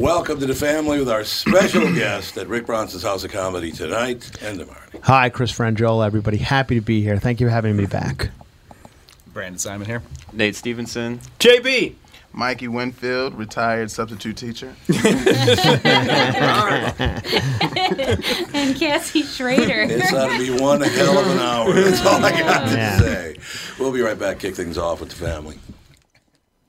Welcome to the family with our special guest at Rick Bronson's House of Comedy tonight and tomorrow. Hi, Chris Franjola, everybody. Happy to be here. Thank you for having me back. Brandon Simon here. Nate Stevenson. JB. Mikey Winfield, retired substitute teacher. and Cassie Schrader. It's ought to be one hell of an hour. That's all I got to Yeah. say. We'll be right back. Kick things off with the family.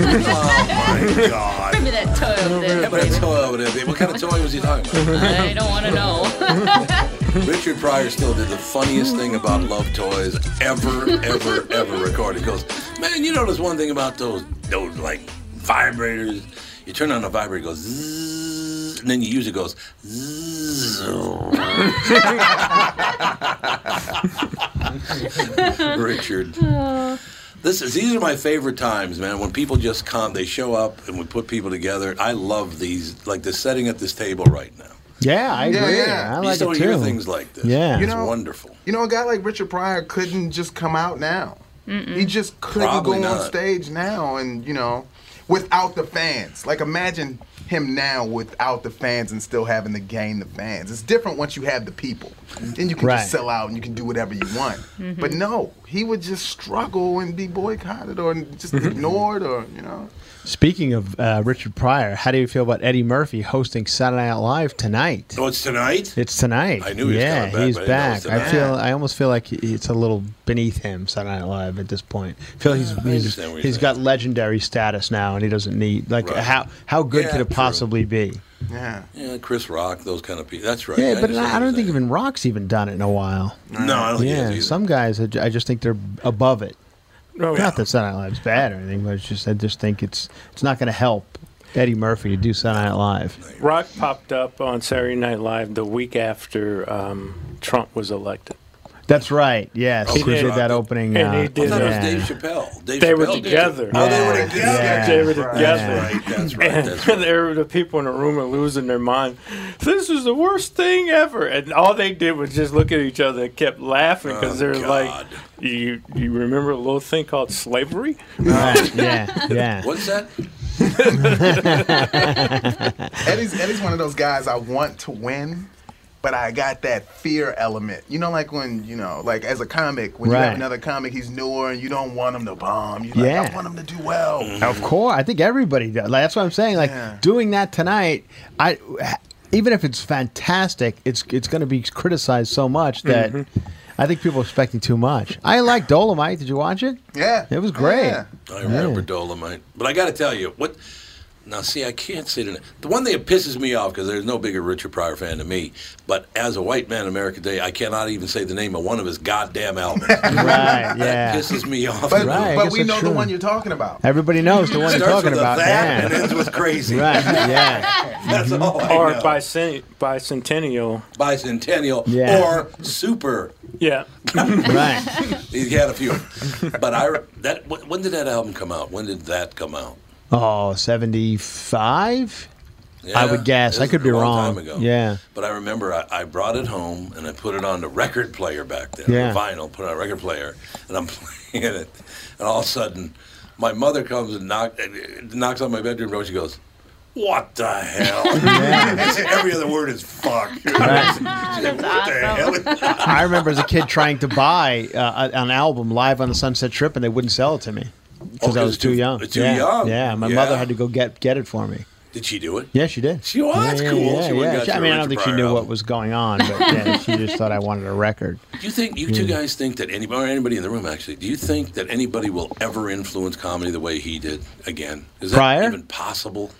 Oh my God! Give me that toy over there. Yeah, but a toy over there. What kind of toy was he talking about? I don't want to know. Richard Pryor still did the funniest thing about love toys ever, ever, ever recorded. He goes, man, you know there's one thing about those, those like vibrators. You turn on the vibrator, it goes zzz, and then you use it, it goes zzz. Richard. Oh. This is these are my favorite times, man. When people just come, they show up, and we put people together. I love these, like the setting at this table right now. Yeah, I Yeah, agree. yeah. I you like just don't it hear too. things like this. Yeah. You it's know- wonderful. You know, a guy like Richard Pryor couldn't just come out now. He just couldn't Probably go on stage now and, you know, without the fans. Like, imagine him now without the fans and still having to gain the fans. It's different once you have the people. Then you can Right. just sell out and you can do whatever you want. Mm-hmm. But no, he would just struggle and be boycotted or just ignored or, you know. Speaking of uh, Richard Pryor, how do you feel about Eddie Murphy hosting Saturday Night Live tonight? Oh, it's tonight. It's tonight. I knew he was yeah, coming back, he's but I didn't know it back. was I feel. I almost feel like it's a little beneath him Saturday Night Live at this point. I feel he's I he's, understand what you're he's saying. got legendary status now, and he doesn't need like Right. how how good Yeah, could it true. possibly be? Yeah. Yeah, Chris Rock, those kind of people. That's right. Yeah, but I, I don't think even Rock's even done it in a while. No, I don't think Yeah, some guys, I just think they're above it. Oh, Not that Saturday Night Live's bad or anything, but it's just I just think it's it's not going to help Eddie Murphy to do Saturday Night Live. Rock popped up on Saturday Night Live the week after um, Trump was elected. That's right. Yes, Oh, he Chris did that opening. And uh, he did I thought it was. Dave Chappelle. Dave They were Chappelle did it. together. Oh, they were together. yeah. They were Right. together. Right, that's right. And That's right. there were the people in the room are losing their mind. This is the worst thing ever. And all they did was just look at each other and kept laughing because Oh, they're like, you you remember a little thing called slavery? Right, yeah, yeah. What's that? Eddie's Eddie's one of those guys I want to win, but I got that fear element. You know, like when you know, like as a comic, when you have another comic, he's newer, and you don't want him to bomb. You like, Yeah. I want him to do well. Of course, I think everybody does. Like, that's what I'm saying. Like Yeah. doing that tonight, I even if it's fantastic, it's it's going to be criticized so much that mm-hmm. I think people are expecting too much. I like Dolemite. Did you watch it? Yeah, It was great. Yeah. I remember Dolemite. But I got to tell you, what Now, see, I can't say the the one thing that pisses me off because there's no bigger Richard Pryor fan than me. But as a white man in America today, I cannot even say the name of one of his goddamn albums. Right, That yeah. pisses me off. But, Right, but we it's know the one you're talking about. Everybody knows the one you're talking with about. that and Yeah. ends with crazy. Right, yeah. That's all I Or know. bicent- bicentennial. bicentennial Yeah. or super. Yeah. Right. He had a few, but I that when did that album come out? When did that come out? Oh, 75? I would guess. this I is could a be long wrong. time ago. Yeah. But I remember I, I brought it home and I put it on the record player back then, Yeah. the vinyl, put it on a record player, and I'm playing it, and all of a sudden, my mother comes and knock, knocks on my bedroom door. She goes, "What the hell?" Every other word is "fuck." She said, That's what the hell? I remember as a kid trying to buy uh, an album live on the Sunset Strip, and they wouldn't sell it to me because Oh, I was too too- young. too yeah. young. Yeah, my Yeah. mother had to go get get it for me. Did she do it? Yeah, she did. She- well, that's yeah, cool. Yeah, yeah. She- I mean, I don't think she knew what was going on, but yeah, she just thought I wanted a record. Do you think you two guys think that anybody or anybody in the room actually? Do you think that anybody will ever influence comedy the way he did again? Is that Pryor? even possible?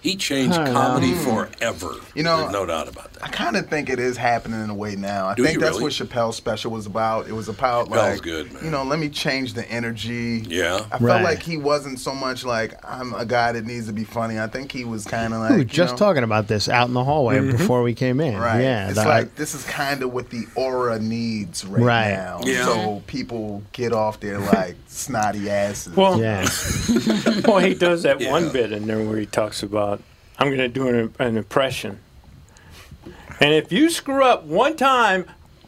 He changed comedy know. forever. You know, There's no doubt about that. I kind of think it is happening in a way now. I Do think you that's really? what Chappelle's special was about. It was about Chappelle's like, good, man. you know, let me change the energy. Yeah. I Right. felt like he wasn't so much like I'm a guy that needs to be funny. I think he was kind of like We were you just know, talking about this out in the hallway Mm-hmm. before we came in. Right. Yeah, It's the- like this is kind of what the aura needs right, Right. now. Yeah. So people get off their like snotty asses. Well, yeah, well, he does that Yeah. one bit in there where he talks about, I'm going to do an, an impression. And if you screw up one time,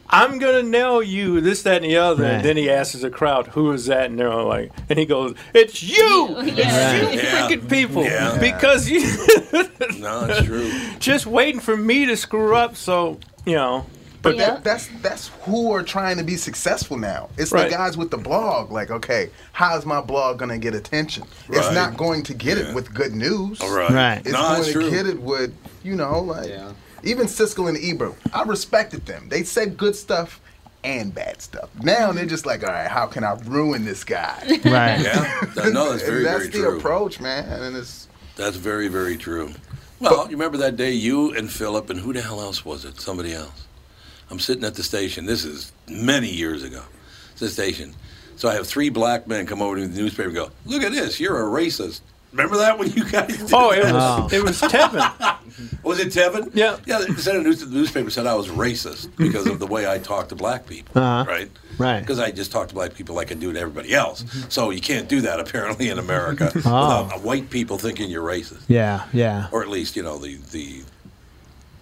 I'm going to nail you, this, that, and the other. Right. And then he asks the crowd, who is that? And they're all like, and he goes, it's you! It's Yeah. you Yeah. freaking people! Yeah. Because you No, it's true. just waiting for me to screw up, so, you know. But Yeah. that, that's that's who are trying to be successful now. It's Right. the guys with the blog. Like, okay, how's my blog gonna get attention? It's not going to get Yeah. it with good news. All right. Right. It's no, going it's to true. get it with, you know, like Yeah. even Siskel and Ebert. I respected them. They said good stuff and bad stuff. Now they're just like, all right, how can I ruin this guy? right. Yeah. No, that's And very, true. that's very the true. approach, man. And it's That's very, very true. Well, you remember that day you and Philip and who the hell else was it? Somebody else. I'm sitting at the station. This is many years ago. It's the station. So I have three black men come over to the newspaper and go, look at this, you're a racist. Remember that when you guys did Oh, it was, Oh. it was Tevin. Was it Tevin? Yeah. Yeah, the said in the news- the newspaper said I was racist because of the way I talk to black people. Uh-huh. Right? Right. Because I just talk to black people like I do to everybody else. So you can't do that apparently in America Oh. without white people thinking you're racist. Yeah, yeah. Or at least, you know, the, the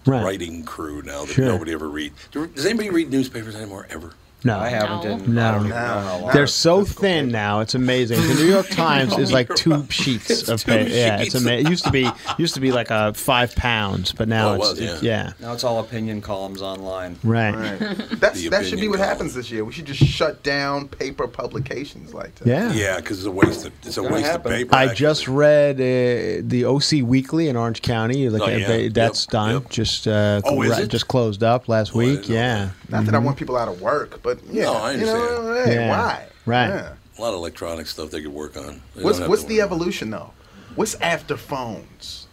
Right. writing crew now that Sure. nobody ever reads. Does anybody read newspapers anymore ever? No, I haven't. No. And No. I don't even know No. They're so thin now. It's amazing. The New York Times is like two right. sheets It's of paper. Yeah, it's amazing. It used to be used to be like a five pounds, but now Oh, it it's was, it- yeah. yeah. Now it's all opinion columns online. Right. right. That's The that should be what column. happens this year. We should just shut down paper publications like that. Yeah. Yeah, because it's a waste of it's a waste happen. of paper. I actually. just read uh, the OC Weekly in Orange County. Like Oh, uh, yeah. that's Yep, done. yep. Just uh, Oh, is ri- it? just closed up last week. Yeah. Not that I want people out of work, but yeah, No, I you know, understand. hey, Yeah. why? Right. Yeah. a lot of electronic stuff they could work on. They What's what's the worry. evolution though? What's after phones?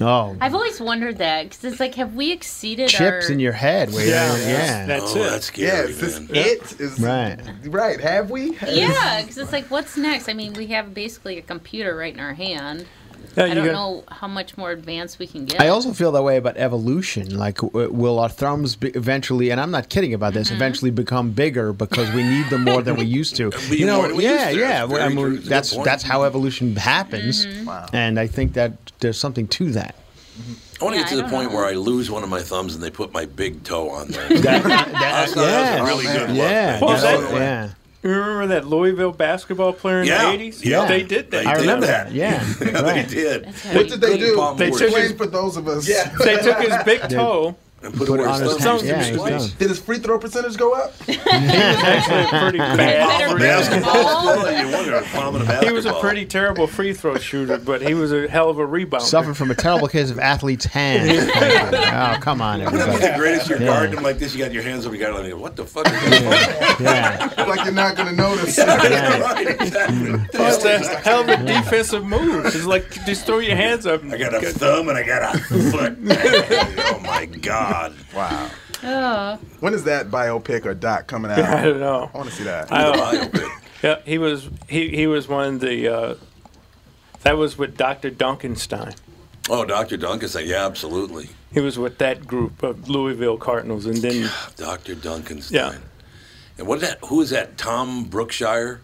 Oh, I've always wondered that because it's like, have we exceeded chips our? in your head. Where Yeah, yeah. yeah. that's oh, it. that's Yeah, scary, is this man. it? Is Right. Right. Have we? Yeah, because it's like, what's next? I mean, we have basically a computer right in our hand. Yeah, I don't got- know how much more advanced we can get. I also feel that way about evolution. Like, will our thumbs be eventually, and I'm not kidding about this, Mm-hmm. eventually become bigger because we need them more than we used to? We you know, more than we yeah, to. yeah. That's I mean, true. It's a good that's that's how evolution happens, Mm-hmm. Wow. and I think that there's something to that. I want to Yeah, get to I the point know. where I lose one of my thumbs and they put my big toe on there. That, that- That's that yeah, was a really good look, yeah, man. What was that's- that? yeah. You remember that Louisville basketball player in Yeah, the 80s? yeah. They did that. I remember that. that. Yeah, Yeah, they did. What did they do? They took Explain his- for those of us. Yeah. They took his big toe And put, Put it it on his his thumb hand. to Yeah, his squeezed. Did his free throw percentage go up? He was actually a pretty bad. Palm of free- basketball. you wonder, palm of the He was a pretty terrible free throw shooter, but he was a hell of a rebounder. Suffered from a terrible case of athlete's hand. oh, come on, Wouldn't that be the greatest? You're Yeah. guarding him like this. You got your hands up. You got it like, what the fuck? Is this? Yeah. like you're not gonna notice. right, exactly. It's a hell of a defensive move. It's like just throw your hands up. I got a thumb and I got a foot. Oh my god! wow. Oh, When is that biopic or doc coming out? I I don't know. I want to see that. I don't- Biopic. Yeah, he was he, he was one of the uh, that was with Dr. Dunkenstein. Oh, Dr. Dunkenstein. yeah, absolutely. He was with that group of Louisville Cardinals, and then Dr. Dunkenstein. Yeah. And what is that? Who is that? Tom Brookshier,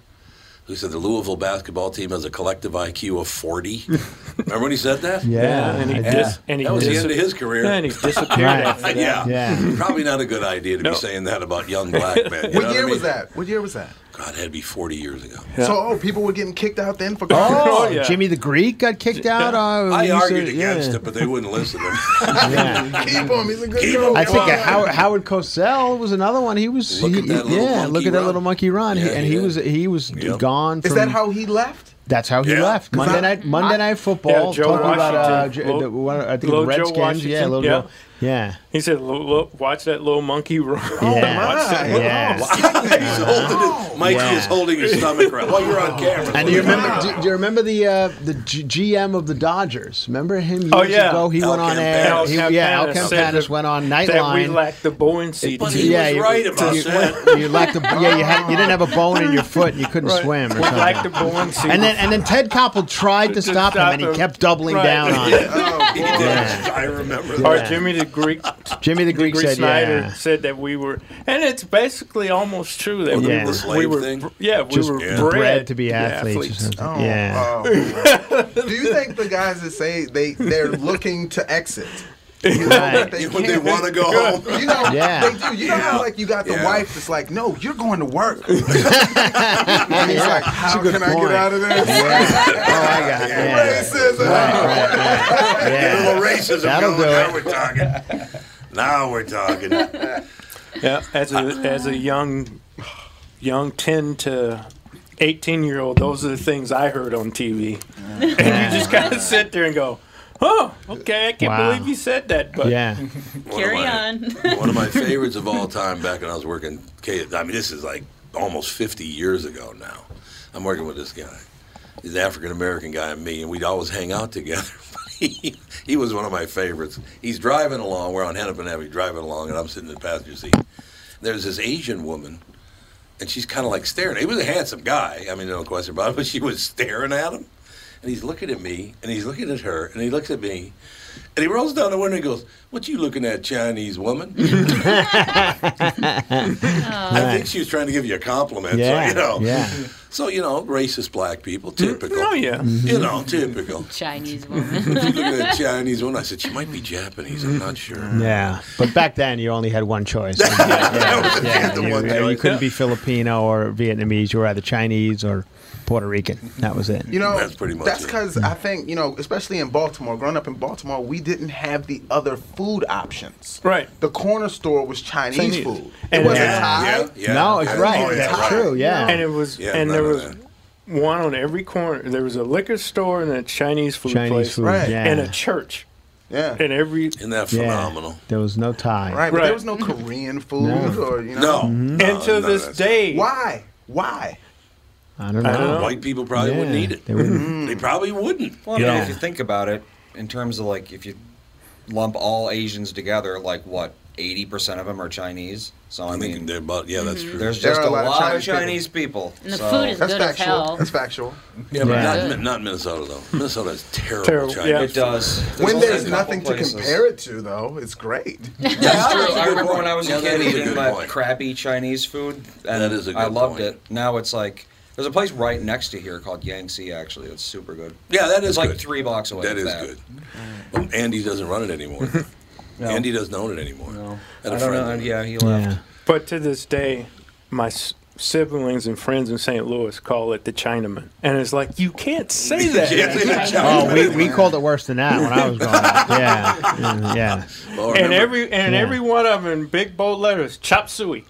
who said the Louisville basketball team has a collective IQ of 40. Remember when he said that? Yeah. and he I dis- did. and he That was the end of his career. Yeah, and he disappeared Right. after that. yeah. Yeah. Probably not a good idea to No. be saying that about young black men. You know What year I was that? What year was that? God, it had to be 40 years ago. So, oh, people were getting kicked out then for Oh, Oh, yeah. Jimmy the Greek got kicked out. Uh, I argued to- against yeah. it, but they wouldn't listen to me. Keep him. He's a good Keep coach. I think Howard, Howard Cosell was another one. He was, Look he, at that little yeah, look at that run. little monkey run, He- and he yeah. was he was Yep. gone. Is that how he left? That's how he Yeah. left. Monday I- night Monday night football. Yeah, Joe talking about uh, Washington. J- Lo- the, one, I think Little the Joe Redskins. yeah, Washington, little yeah. Joe- yeah. He said, "Lo- lo- "Watch that little monkey run." Yeah. Watch that little- Yeah. He's holding it. Mikey Yeah. is holding his stomach right while you're on camera. And do you remember? Do, do you remember the uh, the G- GM of the Dodgers? Remember him years Oh, yeah. ago? He Al went on air. Al He, yeah, Al Campanis said Campanis that- went on Nightline. That we Nightline. lack the buoyancy. But he yeah, was you, right about you, that. You lacked the yeah, you had you didn't have a bone in your foot and you couldn't swim or we something. lack the buoyancy. and then and then Ted Koppel tried to To stop him stop and he kept doubling Right. down on it. Oh, He did. I remember or that. Yeah. Jimmy the Greek, Jimmy the Greek, Greek said, Snyder yeah. said that we were, and it's basically almost true that Well, we Yeah. were, we were, thing? yeah, we Just were yeah. bred, bred to be yeah, athletes. or. Oh, yeah. oh. Do you think the guys that say they they're looking to exit? You know Right. they when they want to go home. You know, Yeah. they do. You know how like you got the Yeah. wife that's like, no, you're going to work. and he's like, how good can I get out of this? Oh, I got it. Yeah. Racism. Get a Yeah. little racism That'll going. do now it. we're talking. Now we're talking. Yeah, as a as a young young ten to eighteen year old, those are the things I heard on TV, and you just kind of sit there and go, "Oh, okay, I can't Wow. believe you said that." But Yeah. One carry my, on. One of my favorites of all time back when I was working. K- I mean, this is like almost 50 years ago now. I'm working with this guy. He's an African American guy and me, and we'd always hang out together. he, was one of my favorites. He's driving along. We're on Hennepin Avenue driving along, and I'm sitting in the passenger seat. There's this Asian woman, and she's kind of like staring. He was a handsome guy. I mean, no question about it, but she was staring at him. And he's looking at me, and he's looking at her, and he looks at me, and he rolls down the window and goes, "What you looking at, Chinese woman?" I think she was trying to give you a compliment. Yeah. So, you know. Yeah. So, you know, racist black people, mm-hmm. typical. oh yeah, You mm-hmm. know, typical. Chinese woman. Look at that Chinese woman. I said, she might be Japanese. I'm not sure. Mm-hmm. Yeah, but back then you only had one choice. yeah, That yeah, you, one you couldn't be Filipino or Vietnamese. You were either Chinese or Puerto Rican. That was it. You know, That's pretty much That's because I think you know, especially in Baltimore. Growing up in Baltimore, we didn't have the other food options. right. The corner store was Chinese, Chinese. food. And it wasn't Yeah. Thai. Yeah, yeah. no, it's right. Oh, yeah, That's right. true. Yeah. And it was, Yeah, and there was that. one on every corner. There was a liquor store and a Chinese food Chinese place, food. Right. Yeah. and a church, Yeah. and every Isn't that yeah. phenomenal? There was no Thai, Right, but Right. there was no Korean food No. or you know. No. Mm-hmm. no and to none this day, Why? Why? I don't know. I don't know. White people probably Yeah, wouldn't eat it. they wouldn't. They probably wouldn't. Well, I mean, if you think about it, in terms of like, if you lump all Asians together, like what, 80% of them are Chinese? So, I I think mean, they're about, yeah, that's mm-hmm. true. there's There just are a lot, of people. Chinese people. And the so, food is That's good as factual. hell. That's factual. yeah, but Yeah. not, not Minnesota, though. Minnesota is terrible, Terrible, Chinese yeah. It does. when only there's a couple nothing to compare it to, though, it's great. That's true. That's a I good remember point. when I was Yeah, a kid eating good that point. crappy Chinese food, and That is a I good I loved point. it. Now it's like there's a place right next to here called Yangtze. Actually, that's super good. Yeah, that is It's like good. three blocks away. That if is good. Well, Andy doesn't run it anymore. Andy doesn't own it anymore. No. Had a I don't friend know. own. Yeah, he left. Yeah. But to this day, my s- siblings and friends in St. Louis call it the Chinaman, and it's like you can't say that. Oh, we, we called it worse than that when I was growing up. Yeah, yeah, Oh, and every and Yeah. every one of them in big bold letters, chop suey.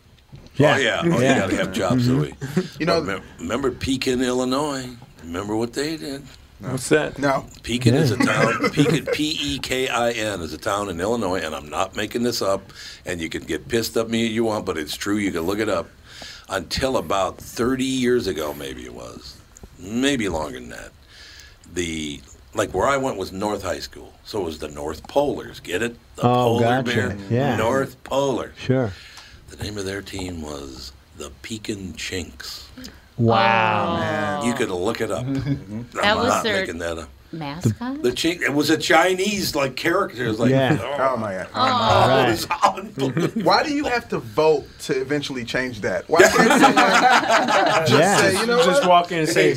Oh, yeah. Oh yeah, oh, you got to have chop suey. You know- remember, remember Pekin, Illinois? Remember what they did? What's that? No. Pekin is a town. Pekin, P E K I N, is a town in Illinois, and I'm not making this up. And you can get pissed at me if you want, but it's true. You can look it up. Until about 30 years ago, maybe it was, maybe longer than that. The like where I went was North High School, so it was the North Polars. Get it? The Oh, polar gotcha. bear. Yeah. North Polar. Sure. The name of their team was the Pekin Chinks. Wow. Oh, you could look it up. Mm-hmm. That I'm was not their- making that up. Mascot? The chink. It was a Chinese like character. It was like, Yeah. Oh, oh my god. oh, Right. was. Why do you have to vote to eventually change that? Why can't someone just Yeah. say, you know Just what? walk in and say,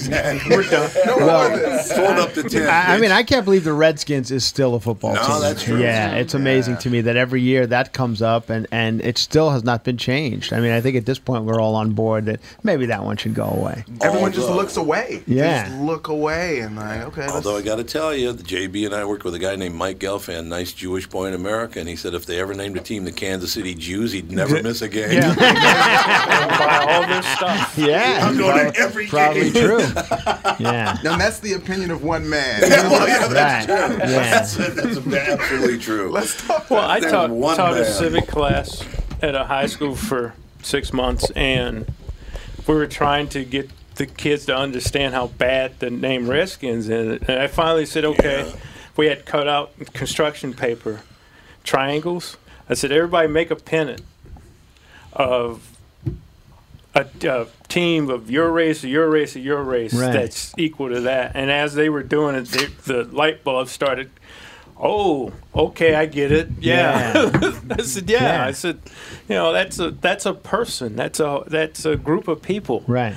"We're done." No more of this. Fold up the ten. I, I mean, I can't believe the Redskins is still a football No, team. that's true. Yeah, it's amazing to me that every year that comes up and, and it still has not been changed. I mean, I think at this point we're all on board that maybe that one should go away. Everyone just looks away. Yeah. Just look away and like, okay. Although I got to tell you, the JB and I worked with a guy named Mike Gelfand, nice Jewish boy in America, and he said if they ever named a team the Kansas City Jews, he'd never miss a game. Yeah. Buy all this stuff. Yeah, I'm going to every probably game. true. Yeah, Now that's the opinion of one man. well, yeah, that's right. true. Yeah. That's, that's absolutely true. Let's talk. Well, I taught, one taught a civic class at a high school for six months, and we were trying to get the kids to understand how bad the name Redskins is. And I finally said, okay, Yeah. we had cut out construction paper, triangles. I said, everybody make a pennant of a, a team of your race, or your race, or your race Right. that's equal to that. And as they were doing it, they, the light bulb started. Oh, okay, I get it. Yeah, I said, yeah. Yeah. I said, you know, that's a that's a person. That's a that's a group of people. right.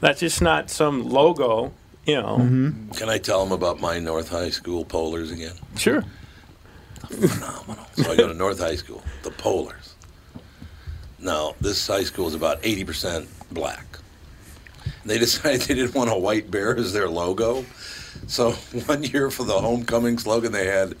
That's just not some logo. You know, Mm-hmm. Can I tell them about my North High School Polars again? sure. phenomenal. So I go to North High School, the Polars. Now, this high school is about 80% black. They decided they didn't want a white bear as their logo. So one year for the homecoming slogan, they had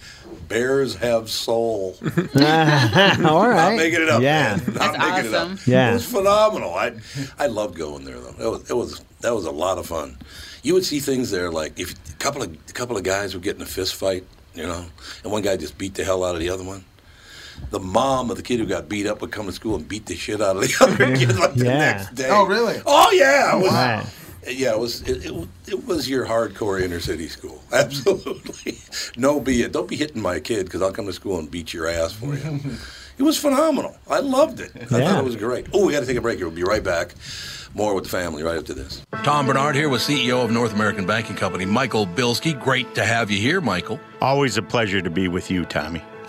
"Bears have soul." All right. Not making it up. Yeah. man. Not That's making it up. Yeah. It was phenomenal. I I loved going there though. It was, it was that was a lot of fun. You would see things there like if a couple of a couple of guys were getting a fist fight, you know, and one guy just beat the hell out of the other one. The mom of the kid who got beat up would come to school and beat the shit out of the other kid like the Yeah. next day. Oh, really? Oh yeah. It was, Right. Yeah, it was it, it, it was your hardcore inner city school. Absolutely. no be it. Don't be hitting my kid because I'll come to school and beat your ass for you. it was phenomenal. I loved it. I Yeah. thought it was great. Oh, we got to take a break here. We'll be right back. More with the family right after this. Tom Barnard here with CEO of North American Banking Company, Michael Bilski. Great to have you here, Michael. Always a pleasure to be with you, Tommy.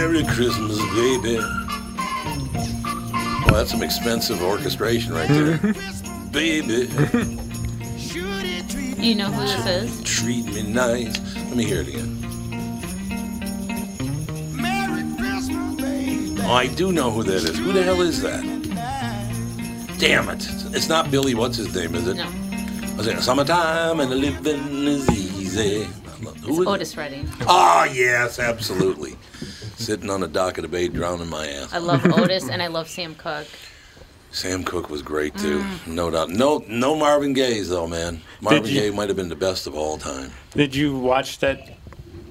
Merry Christmas, baby. Well, that's some expensive orchestration right there. baby, You know who this is? treat me nice. Let me hear it again. Merry Christmas. Oh, I do know who that is. Who the hell is that? Damn it. It's not Billy, what's his name, is it? No, I was saying, summertime and the living is easy. Who it's is- Otis Redding. Oh, yes, absolutely. Sitting on the dock of the bay, drowning my ass. I love Otis and I love Sam Cooke. Sam Cooke was great too, Mm. no doubt. No, no Marvin Gaye's though, man. Marvin you- Gaye might have been the best of all time. Did you watch that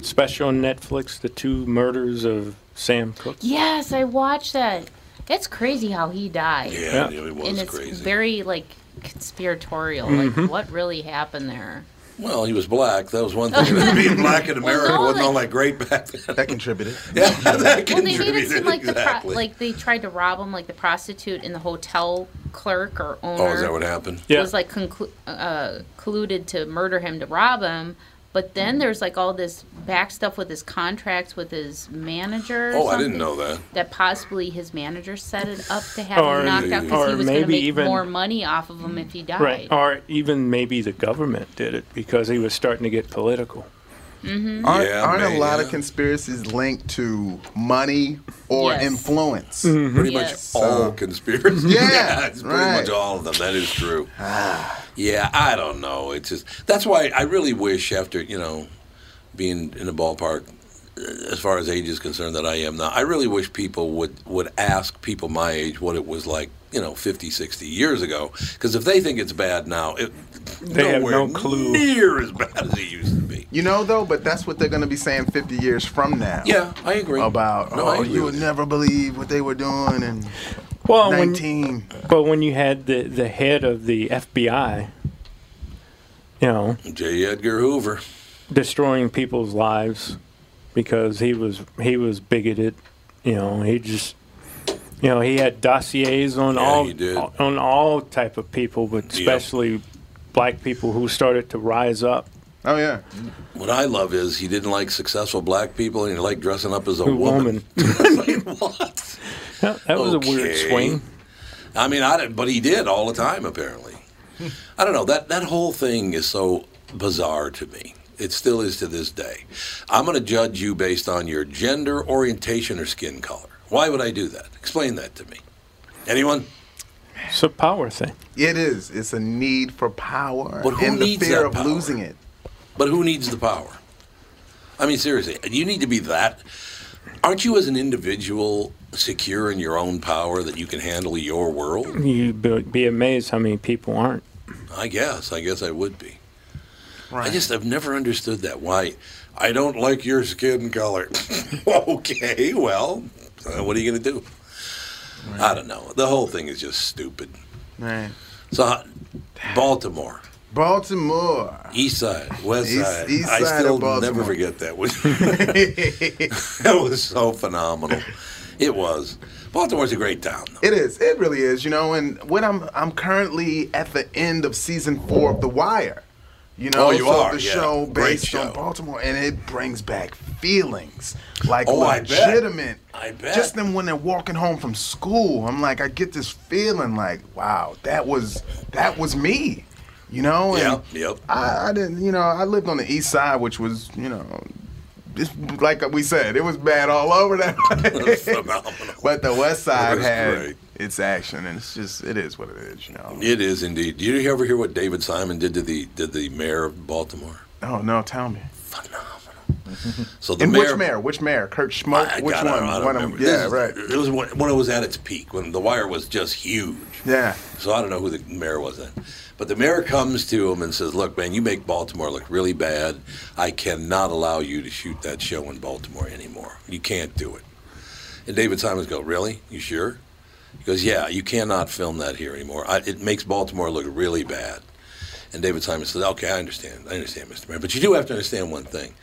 special on Netflix, The Two Murders of Sam Cooke? Yes, I watched that. It's crazy how he died. Yeah, Yeah. it was and it's crazy. very like conspiratorial. Mm-hmm. Like what really happened there? Well, he was black. That was one thing. Being black in America no, wasn't all like- that great back then. That contributed. yeah, that Well, they made it contributed, seem like the pro- exactly. like they tried to rob him, like the prostitute and the hotel clerk or owner oh, is that what happened? Yeah. was like conclu- uh, colluded to murder him to rob him. But then there's like all this back stuff with his contracts with his manager. or Oh, I didn't know that. That possibly his manager set it up to have Or- him knocked out because he was going to maybe make even- more money off of him if he died. Right. Or even maybe the government did it because he was starting to get political. Mm-hmm. Aren't, Yeah, aren't man, a lot yeah. of conspiracies linked to money or Yes. influence? Pretty Yes. much all conspiracies. Yeah, it's pretty right. much all of them. That is true. yeah, I don't know. It's just that's why I really wish after you know being in the ballpark uh, as far as age is concerned that I am now. I really wish people would would ask people my age what it was like, you know, 50, 60 years ago because if they think it's bad now, it They have no clue. near as bad as it used to be. You know, though, but that's what they're going to be saying 50 years from now. Yeah, I agree. About, No, oh, agree you with would never believe what they were doing in Well, when, 19. but when you had the, the head of the FBI, you know, J. Edgar Hoover. destroying people's lives because he was he was bigoted. You know, he just you know he had dossiers on Yeah, all he did. on all type of people, but Yep. especially black people who started to rise up. Oh, yeah. What I love is he didn't like successful black people and he liked dressing up as a A woman. woman. what? Yeah, that was a weird Okay. swing. I mean, I didn't, but he did all the time apparently. I don't know that that whole thing is so bizarre to me. It still is to this day. I'm going to judge you based on your gender, orientation, or skin color. Why would I do that? Explain that to me. Anyone? It's a power thing. It is. It's a need for power But who and the needs fear that of power? losing it. But who needs the power? I mean, seriously, you need to be that. Aren't you as an individual secure in your own power that you can handle your world? You'd be, be amazed how many people aren't. I guess. I guess I would be. Right. I just I've never understood that. Why? I don't like your skin color. okay, well, uh, what are you going to do? I don't know. The whole thing is just stupid. Right. So, Baltimore, Baltimore. East Side, West Side. East I side still Baltimore. never forget that. that was so phenomenal. It was. Baltimore's a great town. Though. It is. It really is. You know, and when I'm I'm currently at the end of season four of The Wire. You know, Oh, you so are, the yeah. show based show. on Baltimore, and it brings back feelings like Oh, I bet. legitimate. I bet. Just then when they're walking home from school, I'm like, I get this feeling like, wow, that was that was me. You know, and yep. I, I didn't, you know, I lived on the east side, which was, you know, just like we said, it was bad all over that. But the West Side had great. its action, and it's just it is what it is, you know. It is indeed. Did you ever hear what David Simon did to the did the mayor of Baltimore? Oh no, tell me. Phenomenal. So the And mayor, which mayor? Which mayor? Kurt Schmoke? I which got- one? I one of Yeah, is- right. It was when, when it was at its peak, when the wire was just huge. Yeah. So I don't know who the mayor was then. But the mayor comes to him and says, Look, man, you make Baltimore look really bad. I cannot allow you to shoot that show in Baltimore anymore. You can't do it. And David Simons go, Really? You sure? He goes, "Yeah, you cannot film that here anymore. I, it makes Baltimore look really bad." And David Simon says, "Okay, I understand. I understand, Mr. Mayor, but you do have to understand one thing.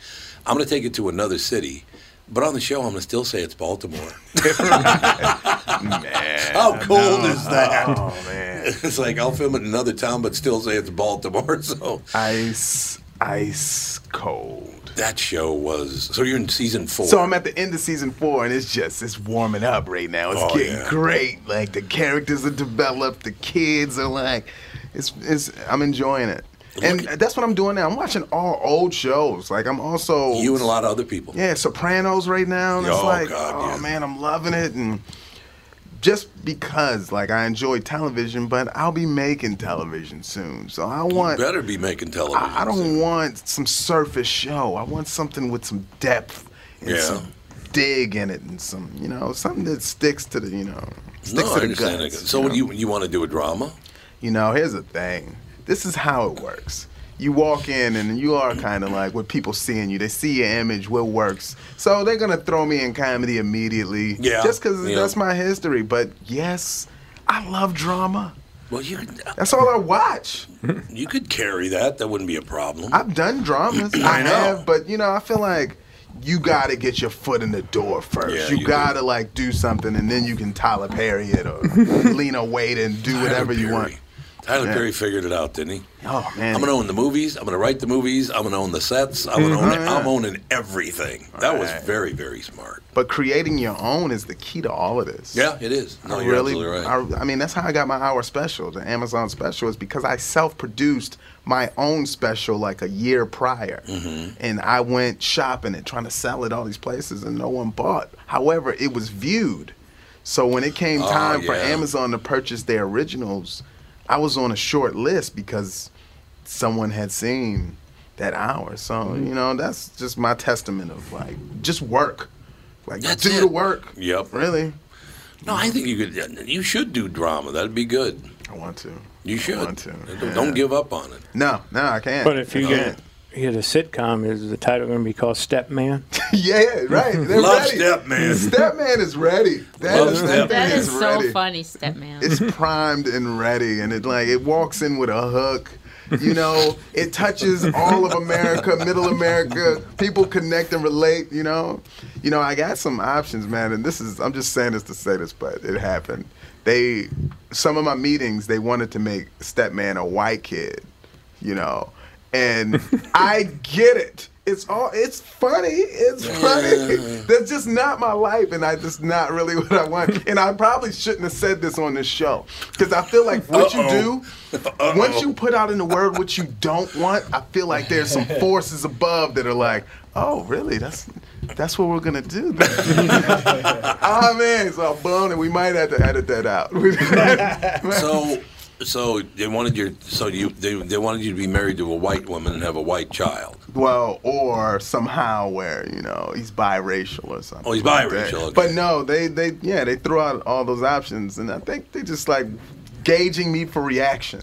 I'm going to take it to another city." But on the show, I'm going to still say it's Baltimore. How cool is oh, that? Oh man, It's like I'll film it in another town, but still say it's Baltimore. So ice, ice cold. that show was. So you're in season four. So I'm at the end of season four, and it's just it's warming up right now. It's Oh, getting yeah. great. Like the characters are developed, the kids are like, it's it's. I'm enjoying it, and Look that's what I'm doing now. I'm watching all old shows. Like I'm also you and a lot of other people. yeah Sopranos right now, and it's Oh, like God, oh yeah. man, I'm loving it, and just because like I enjoy television, but I'll be making television soon, so I You want. better be making television. I, I don't soon. want some surface show. I want something with some depth and Yeah. some dig in it and some, you know, something that sticks to the, you know, sticks No, to the guts. So you know? you you want to do a drama? You know, here's the thing. This is how it works. You walk in and you are kind of like what people seeing you. They see your image, what works. So they're gonna throw me in comedy immediately. Yeah, Just because yeah. that's my history. But yes, I love drama. Well, you That's all I watch. you could carry that. That wouldn't be a problem. I've done dramas. I I, know. have, but you know, I feel like you got to get your foot in the door first. Yeah, you, you got to like do something, and then you can Tyler Perry it or Lena Waithe and do whatever you want. Tyler Yeah. Perry figured it out, didn't he? Oh man, I'm gonna own the movies. I'm gonna write the movies. I'm gonna own the sets. I'm gonna own. Mhm. I'm owning everything. That was very, very smart. but creating your own is the key to all of this. Yeah, it is. No, I you're really, absolutely right. I, I mean, that's how I got my hour special, the Amazon special, is because I self-produced my own special like a year prior, Mm-hmm. and I went shopping and trying to sell it all these places, and no one bought. However, it was viewed. So when it came Oh, time for yeah. Amazon to purchase their originals, I was on a short list because someone had seen that hour. So Mm-hmm. you know, that's just my testament of like just work, like That's do it. the work. Yep. Really, No, I think you could. You should do drama. That'd be good. I want to. You should. want to, Don't, yeah. give up on it. No, no, I can't. But if you I get can't. get a sitcom, is the title going to be called Stepman? yeah, right. They're Love ready. Stepman. Stepman is ready. That, Love is, that Stepman. thing That is is so ready. funny, stepman. It's primed and ready, and it like it walks in with a hook. You know, it touches all of America, Middle America. People connect and relate. You know, you know. I got some options, man, and this is. I'm just saying this to say this, but it happened. They, some of my meetings, they wanted to make Stepman a white kid. You know, and I get it. It's all. It's funny. It's funny. That's just not my life, and I just not really what I want. And I probably shouldn't have said this on this show because I feel like what you do, once you put out in the world what you don't want, I feel like there's some forces above that are like, oh, really? That's that's what we're gonna do. oh man, it's all blown, and we might have to edit that out. So, so they wanted your. So you they, they wanted you to be married to a white woman and have a white child. Well, or somehow where you know he's biracial or something. Oh, he's like biracial, okay. But no, they they yeah they threw out all those options, and I think they just like gauging me for reaction.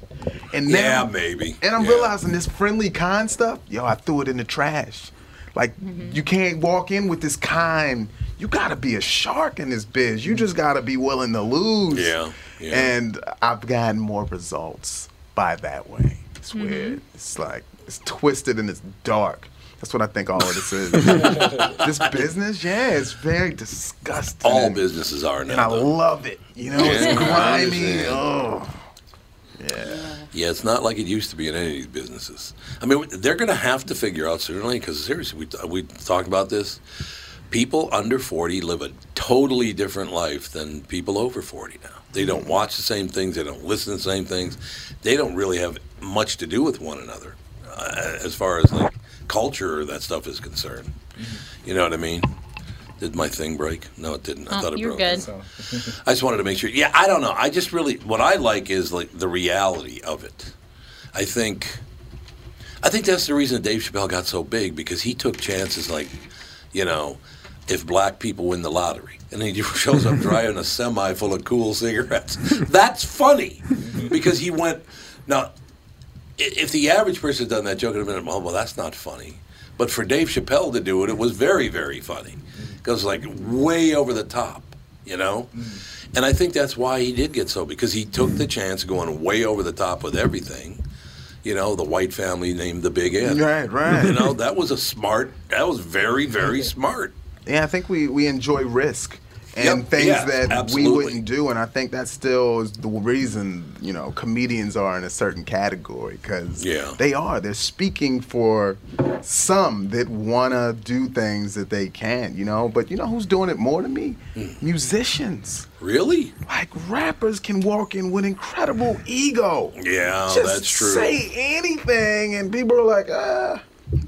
And now, Yeah, maybe. And I'm Yeah. realizing this friendly kind stuff. Yo, I threw it in the trash. Like mm-hmm. you can't walk in with this kind. You gotta be a shark in this biz. You just gotta be willing to lose. Yeah, yeah. And I've gotten more results by that way. It's mm-hmm. weird. It's like it's twisted and it's dark. That's what I think all of this is. this business, yeah, it's very disgusting. All businesses are and I though. love it. You know, Yeah, it's grimy. Oh, yeah. Yeah, it's not like it used to be in any of these businesses. I mean, they're going to have to figure out certainly because seriously, we we talked about this. People under forty live a totally different life than people over forty now. They don't watch the same things. They don't listen to the same things. They don't really have much to do with one another, uh, as far as like culture or that stuff is concerned. You know what I mean? Did my thing break? No, it didn't. I Oh, thought it you're broke. good. I just wanted to make sure. Yeah, I don't know. I just really what I like is like the reality of it. I think I think that's the reason Dave Chappelle got so big because he took chances like, you know, if black people win the lottery and he shows up driving a semi full of cool cigarettes. That's funny because he went now if the average person had done that joke, it would have been, oh, well, that's not funny. But for Dave Chappelle to do it, it was very, very funny. Because, like, way over the top. you know? And I think that's why he did get so, because he took the chance going way over the top with everything. You know, the white family named the Big Ed. Right, right. You know, that was a smart, that was very, very smart. Yeah, I think we, we enjoy risk and Yep, things yes, that absolutely. we wouldn't do, and I think that still is the reason you know comedians are in a certain category because Yeah. they are they're speaking for some that wanna do things that they can't, you know. But you know who's doing it more than me? Hmm. Musicians. Really? Like rappers can walk in with incredible ego. Yeah, Just that's true. say anything, and people are like, ah,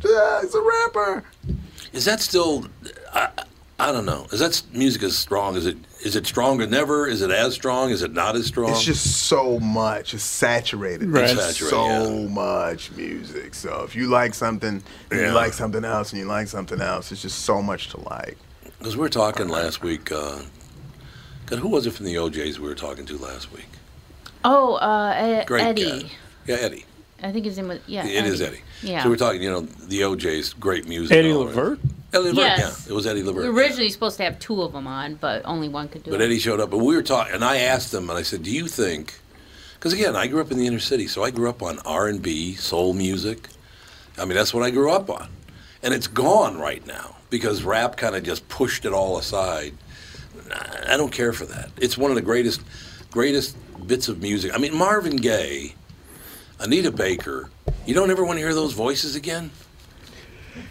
yeah, he's a rapper. Is that still? I, I don't know. Is that music as strong? Is it? Is it stronger than ever? Is it as strong? Is it not as strong? It's just so much. It's saturated. Right. It's Saturated, so much music. So if you like something, Yeah. you like something else, and you like something else, it's just so much to like. Because we were talking last week. Uh, God, who was it from the O'Jays we were talking to last week? Oh, uh, Great Eddie. guy. Yeah, Eddie. I think his name was yeah. It is Eddie. Yeah. So we're talking, you know, the O'Jays great music. Eddie and all that. Levert? Eddie Levert, Yes. yeah. It was Eddie we were originally supposed to have two of them on, but only one could do it. But it. Eddie showed up, and we were talking, and I asked him, and I said, "Do you think?" Because again, I grew up in the inner city, so I grew up on R and B, soul music. I mean, that's what I grew up on, and it's gone right now because rap kind of just pushed it all aside. I don't care for that. It's one of the greatest, greatest bits of music. I mean, Marvin Gaye, Anita Baker. You don't ever want to hear those voices again.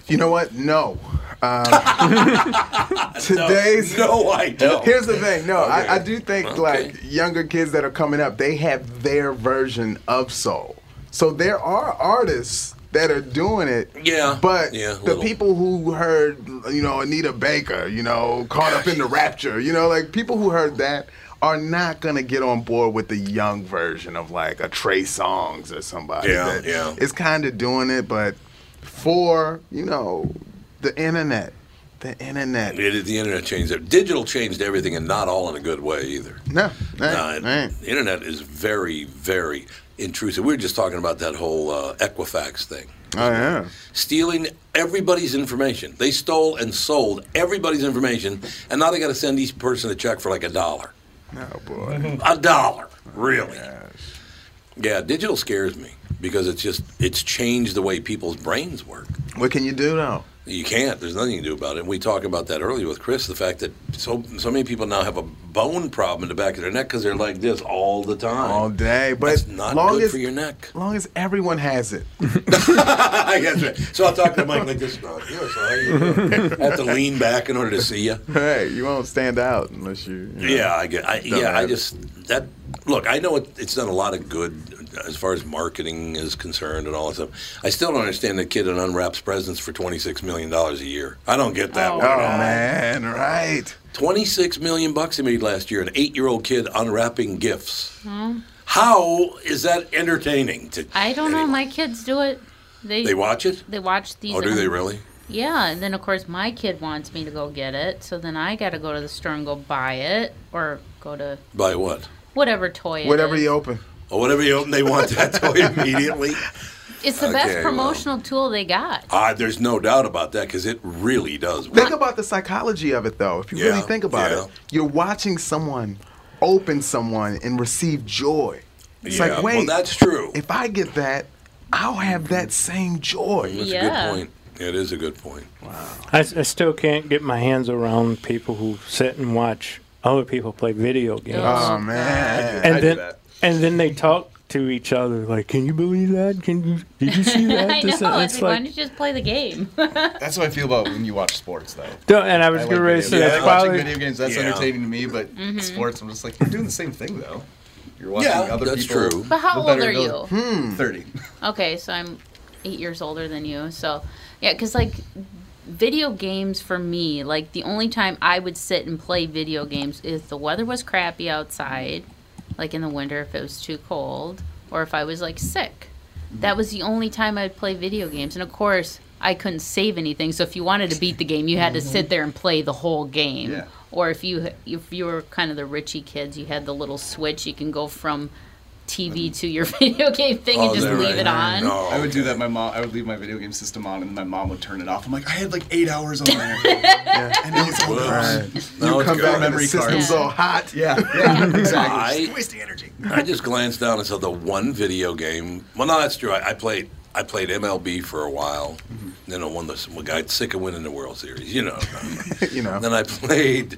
You know what? No. Uh, today's No, I don't. Here's the thing. No, Okay. I, I do think Okay. like younger kids that are coming up, they have their version of soul. So there are artists that are doing it. Yeah, But yeah, the little. people who heard, you know, Anita Baker, you know, caught up in the rapture, you know, like people who heard that are not gonna get on board with the young version of like a Trey Songz or somebody. Yeah, that yeah. Is kind of doing it, but for you know the internet, the internet. It, the internet changed it. Digital changed everything, and not all in a good way either. No, No, it- the internet is very, very intrusive. We were just talking about that whole uh, Equifax thing. Oh yeah. Stealing everybody's information. They stole and sold everybody's information, and now they got to send each person a check for like a dollar. Oh boy. A dollar, really? Yeah, digital scares me because it's just it's changed the way people's brains work. What can you do though? You can't. There's nothing you can do about it. And we talked about that earlier with Chris. The fact that so so many people now have a bone problem in the back of their neck because they're like this all the time. All day, but That's not long good as for your neck. long as everyone has it. I guess right. So I'll talk to Mike like this. "Oh, here, so you? I have to lean back in order to see you. Hey, you won't stand out unless you. you know. Yeah, I get. I, yeah, I just that. Look, I know it, it's done a lot of good as far as marketing is concerned and all that stuff. I still don't understand the kid that unwraps presents for twenty six million dollars a year. I don't get that. Oh, one. Oh man, right. Twenty six million bucks he made last year. An eight year old kid unwrapping gifts. How is that entertaining? To I don't know. My kids do it. They They watch it. they watch these. Oh, do they um, really? Yeah, and then of course my kid wants me to go get it, so then I got to go to the store and go buy it, or go to buy what? whatever toy. Whatever is. you open. Or whatever you open, they want that toy immediately. It's the Okay, best well. promotional tool they got. Ah, there's no doubt about that because it really does work. Think about the psychology of it though. If you Yeah, really think about yeah. it, you're watching someone open someone and receive joy. It's Yeah, like, well, wait, that's true. if I get that, I'll have that same joy. That's a good point. It is a good point. I, s- I still can't get my hands around people who sit and watch other people play video games. Oh man. and I do then that. And then they talk to each other like, "Can you believe that? Can you? Did you see that?" I know. This- and It's like, why don't you just play the game? That's what I feel about when you watch sports, though. Don't- and I was I getting like ready to video say games. that's I like watching probably video games. That's Yeah. entertaining to me, but Mm-hmm. sports, I'm just like, you're doing the same thing, though. You're watching Yeah, other that's people. true. but how old are you? ability. 30. Okay, so I'm eight years older than you. So, yeah, because like video games for me, like the only time I would sit and play video games is the weather was crappy outside, like in the winter if it was too cold, or if I was like sick. Mm-hmm. That was the only time I'd play video games. And of course, I couldn't save anything. So if you wanted to beat the game, you had to sit mm-hmm. there and play the whole game. Yeah. Or if you if you were kind of the richy kids, you had the little switch. You can go from TV to your video game thing and Oh, just leave right? it on. I would do that. My mom, I would leave my video game system on, and my mom would turn it off. I'm like, I had like eight hours on there, and now it's all gone. You come back and the memory system's cards. all hot. Yeah, yeah, exactly. I- Just wasting energy. I just glanced down and saw the one video game. Well, no, that's true. I, I played. I played MLB for a while. Mm-hmm. Then I won the. I got sick of winning the World Series. You know. you know. Then I played.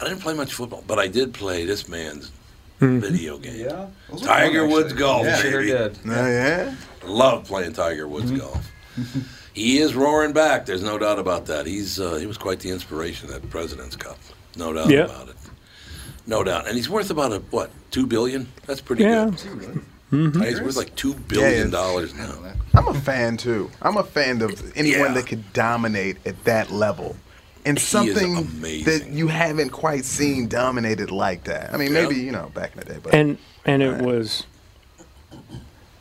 I didn't play much football, but I did play this man's video game. Yeah. Those Tiger fun, Woods actually. golf. Yeah, sure baby. did. Oh, yeah. Love playing Tiger Woods golf. he is roaring back. There's no doubt about that. He's uh, he was quite the inspiration at President's Cup. No doubt Yeah. about it. No doubt. And he's worth about a what two billion? That's pretty Yeah. good. Mhm. He's worth like two billion Yeah, dollars now. I'm a fan too. I'm a fan of anyone Yeah. that could dominate at that level. And He something that you haven't quite seen dominated like that. I mean, maybe, you know, back in the day, but and and it was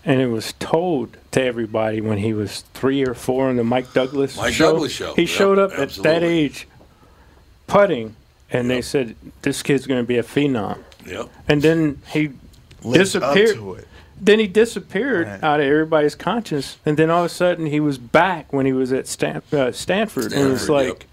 and it was told to everybody when he was three or four on the Mike Douglas Mike show. Douglas show, He yep, showed up at that age putting, and they said this kid's going to be a phenom. Yep. And then he Lived up disappeared. to it. Then he disappeared Right. out of everybody's conscience, and then all of a sudden he was back when he was at Stan- uh, Stanford, and it's like. yep.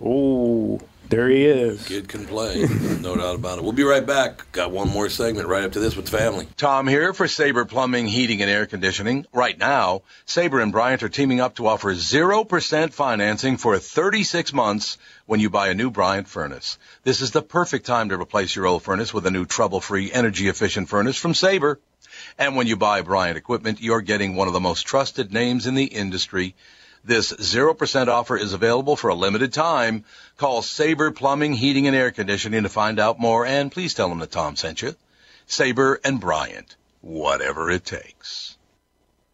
Like, oh, there he is. Kid can play, no doubt about it. We'll be right back. Got one more segment right up to this with family. Tom here for Sabre Plumbing, Heating, and Air Conditioning. Right now, Sabre and Bryant are teaming up to offer 0% financing for 36 months when you buy a new Bryant furnace. This is the perfect time to replace your old furnace with a new trouble-free, energy-efficient furnace from Sabre. And when you buy Bryant equipment, you're getting one of the most trusted names in the industry. This 0% offer is available for a limited time. Call Sabre Plumbing, Heating, and Air Conditioning to find out more, and please tell them that Tom sent you. Sabre and Bryant, whatever it takes.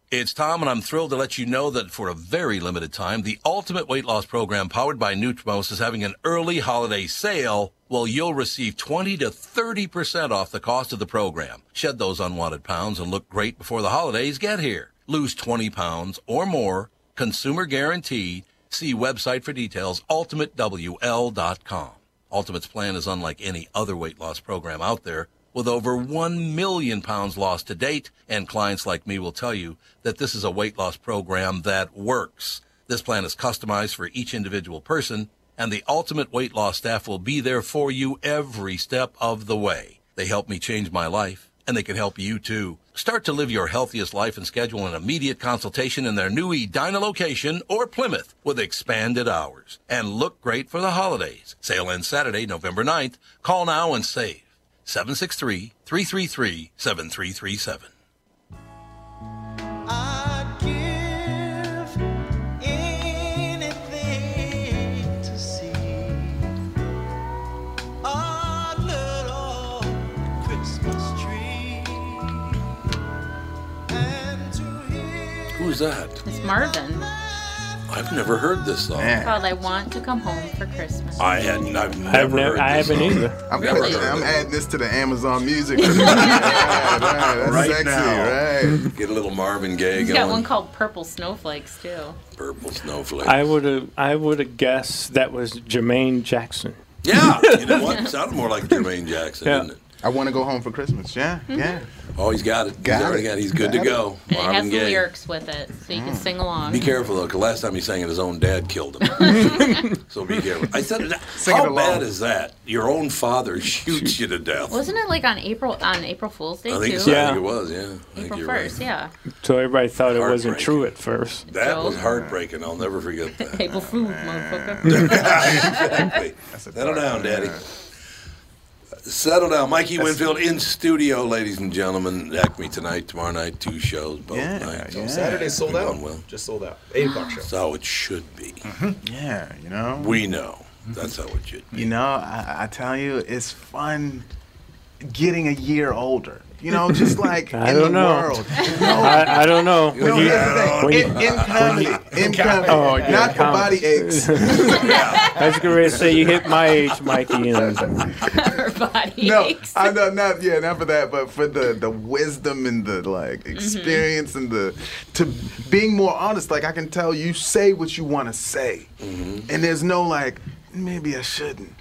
It's Tom, and I'm thrilled to let you know that for a very limited time, the Ultimate Weight Loss Program powered by NutriMost is having an early holiday sale. Well, you'll receive 20 to 30% off the cost of the program. Shed those unwanted pounds and look great before the holidays get here. Lose 20 pounds or more, consumer guaranteed. See website for details, ultimatewl.com. Ultimate's plan is unlike any other weight loss program out there with over 1 million pounds lost to date. And clients like me will tell you that this is a weight loss program that works. This plan is customized for each individual person, and the Ultimate Weight Loss staff will be there for you every step of the way. They helped me change my life, and they can help you too. Start to live your healthiest life and schedule an immediate consultation in their new Edina location or Plymouth with expanded hours. And look great for the holidays. Sale ends Saturday, November 9th. Call now and save. 763 333 7337. Who's that? It's Marvin. I've never heard this song. It's called I Want to Come Home for Christmas. I had I've I've never never, heard I haven't song. either. I'm, Never putting- heard I'm it. adding this to the Amazon music. right, right, that's Right sexy, now. right? Get a little Marvin Gaye He's going. got one called Purple Snowflakes too. Purple Snowflakes. I would have, I would have guessed that was Jermaine Jackson. yeah, you know what? Sounded more like Jermaine Jackson, Yeah. didn't it? I want to go home for Christmas. Yeah, mm-hmm. yeah. Oh, he's got it. Got he's already it. got it. He's good Got to it. go. And it has Marvin the Gaye. lyrics with it, so you can mm. sing along. Be careful though, because last time he sang it, his own dad killed him. so be careful. I said, Sing it how along. bad is that? Your own father shoots you to death. Wasn't it like on April on April Fool's Day I think, too? so. I Yeah. think it was. Yeah, I April first, right. yeah. So everybody thought it wasn't true at first. That was heartbreaking. I'll never forget that. April Fool's, motherfucker. exactly. That's a Settle down, one, Daddy. Yeah. Settle down. Mikey Winfield in studio, ladies and gentlemen. Acme tonight, tomorrow night, two shows, both Yeah, nights. yeah. Saturday's sold We've out. done well. Just sold out. Eight o'clock show. That's how it should be. Mm-hmm. Yeah, you know. We know. That's how it should be. You know, I, I tell you, it's fun getting a year older. You know, just like I in don't the know. world. No, I, I don't know. When no, you- here's the thing. when you- in, in comedy, in comedy, Oh, yeah, not for comedy. body aches. I was going to say you hit my age, Mikey, and Her body no, aches. I know not yeah, not for that, but for the the wisdom and the like mm-hmm. experience and the to being more honest. Like I can tell you say what you want to say, mm-hmm. and there's no like maybe I shouldn't.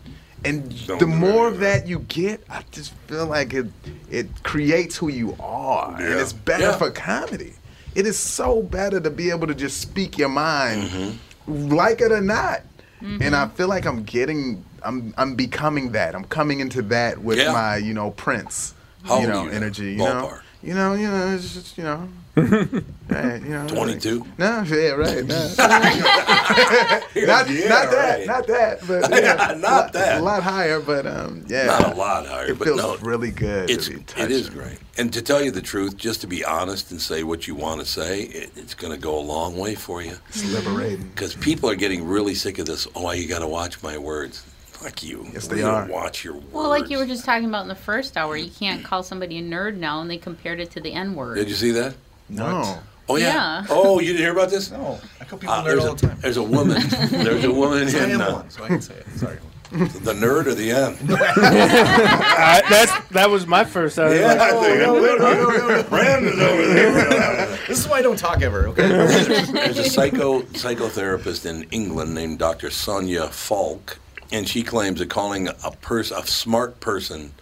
And Don't the more of that you get, I just feel like it it creates who you are, and it's better Yeah. for comedy. It is so better to be able to just speak your mind, Mm-hmm. like it or not. And I feel like I'm getting, I'm I'm becoming that. I'm coming into that with Yeah. my, you know, Prince, How you know, you now? energy. You know, you know, you know, it's just, you know. right, you know, 22? Like, no, yeah, right. No. not, Yeah, not that, right. not that, but Yeah, yeah, not lot- that. A lot higher, but um, yeah, Not a lot higher, It but feels no, really good. It's it is great. And to tell you the truth, just to be honest and say what you want to say, it, it's going to go a long way for you. It's liberating. Because people are getting really sick of this. Oh, you got to watch my words. Fuck you. Yes, they don't are. Watch your words. Well, like you were just talking about in the first hour, you can't call somebody a nerd now, and they compared it to the N word. Did you see that? No. Oh yeah. Yeah. Oh, you didn't hear about this? No, I call people Uh, nerd there's, all a, the time. there's a woman. There's a woman I in am uh, one, so I can say it. Sorry. the nerd or the N. I, that's that was my first. I Yeah, like, I think Brandon over there. This is why I don't talk ever. Okay. There's a psycho psychotherapist in England named Dr. Sonja Falck, and she claims that calling a person, a smart person,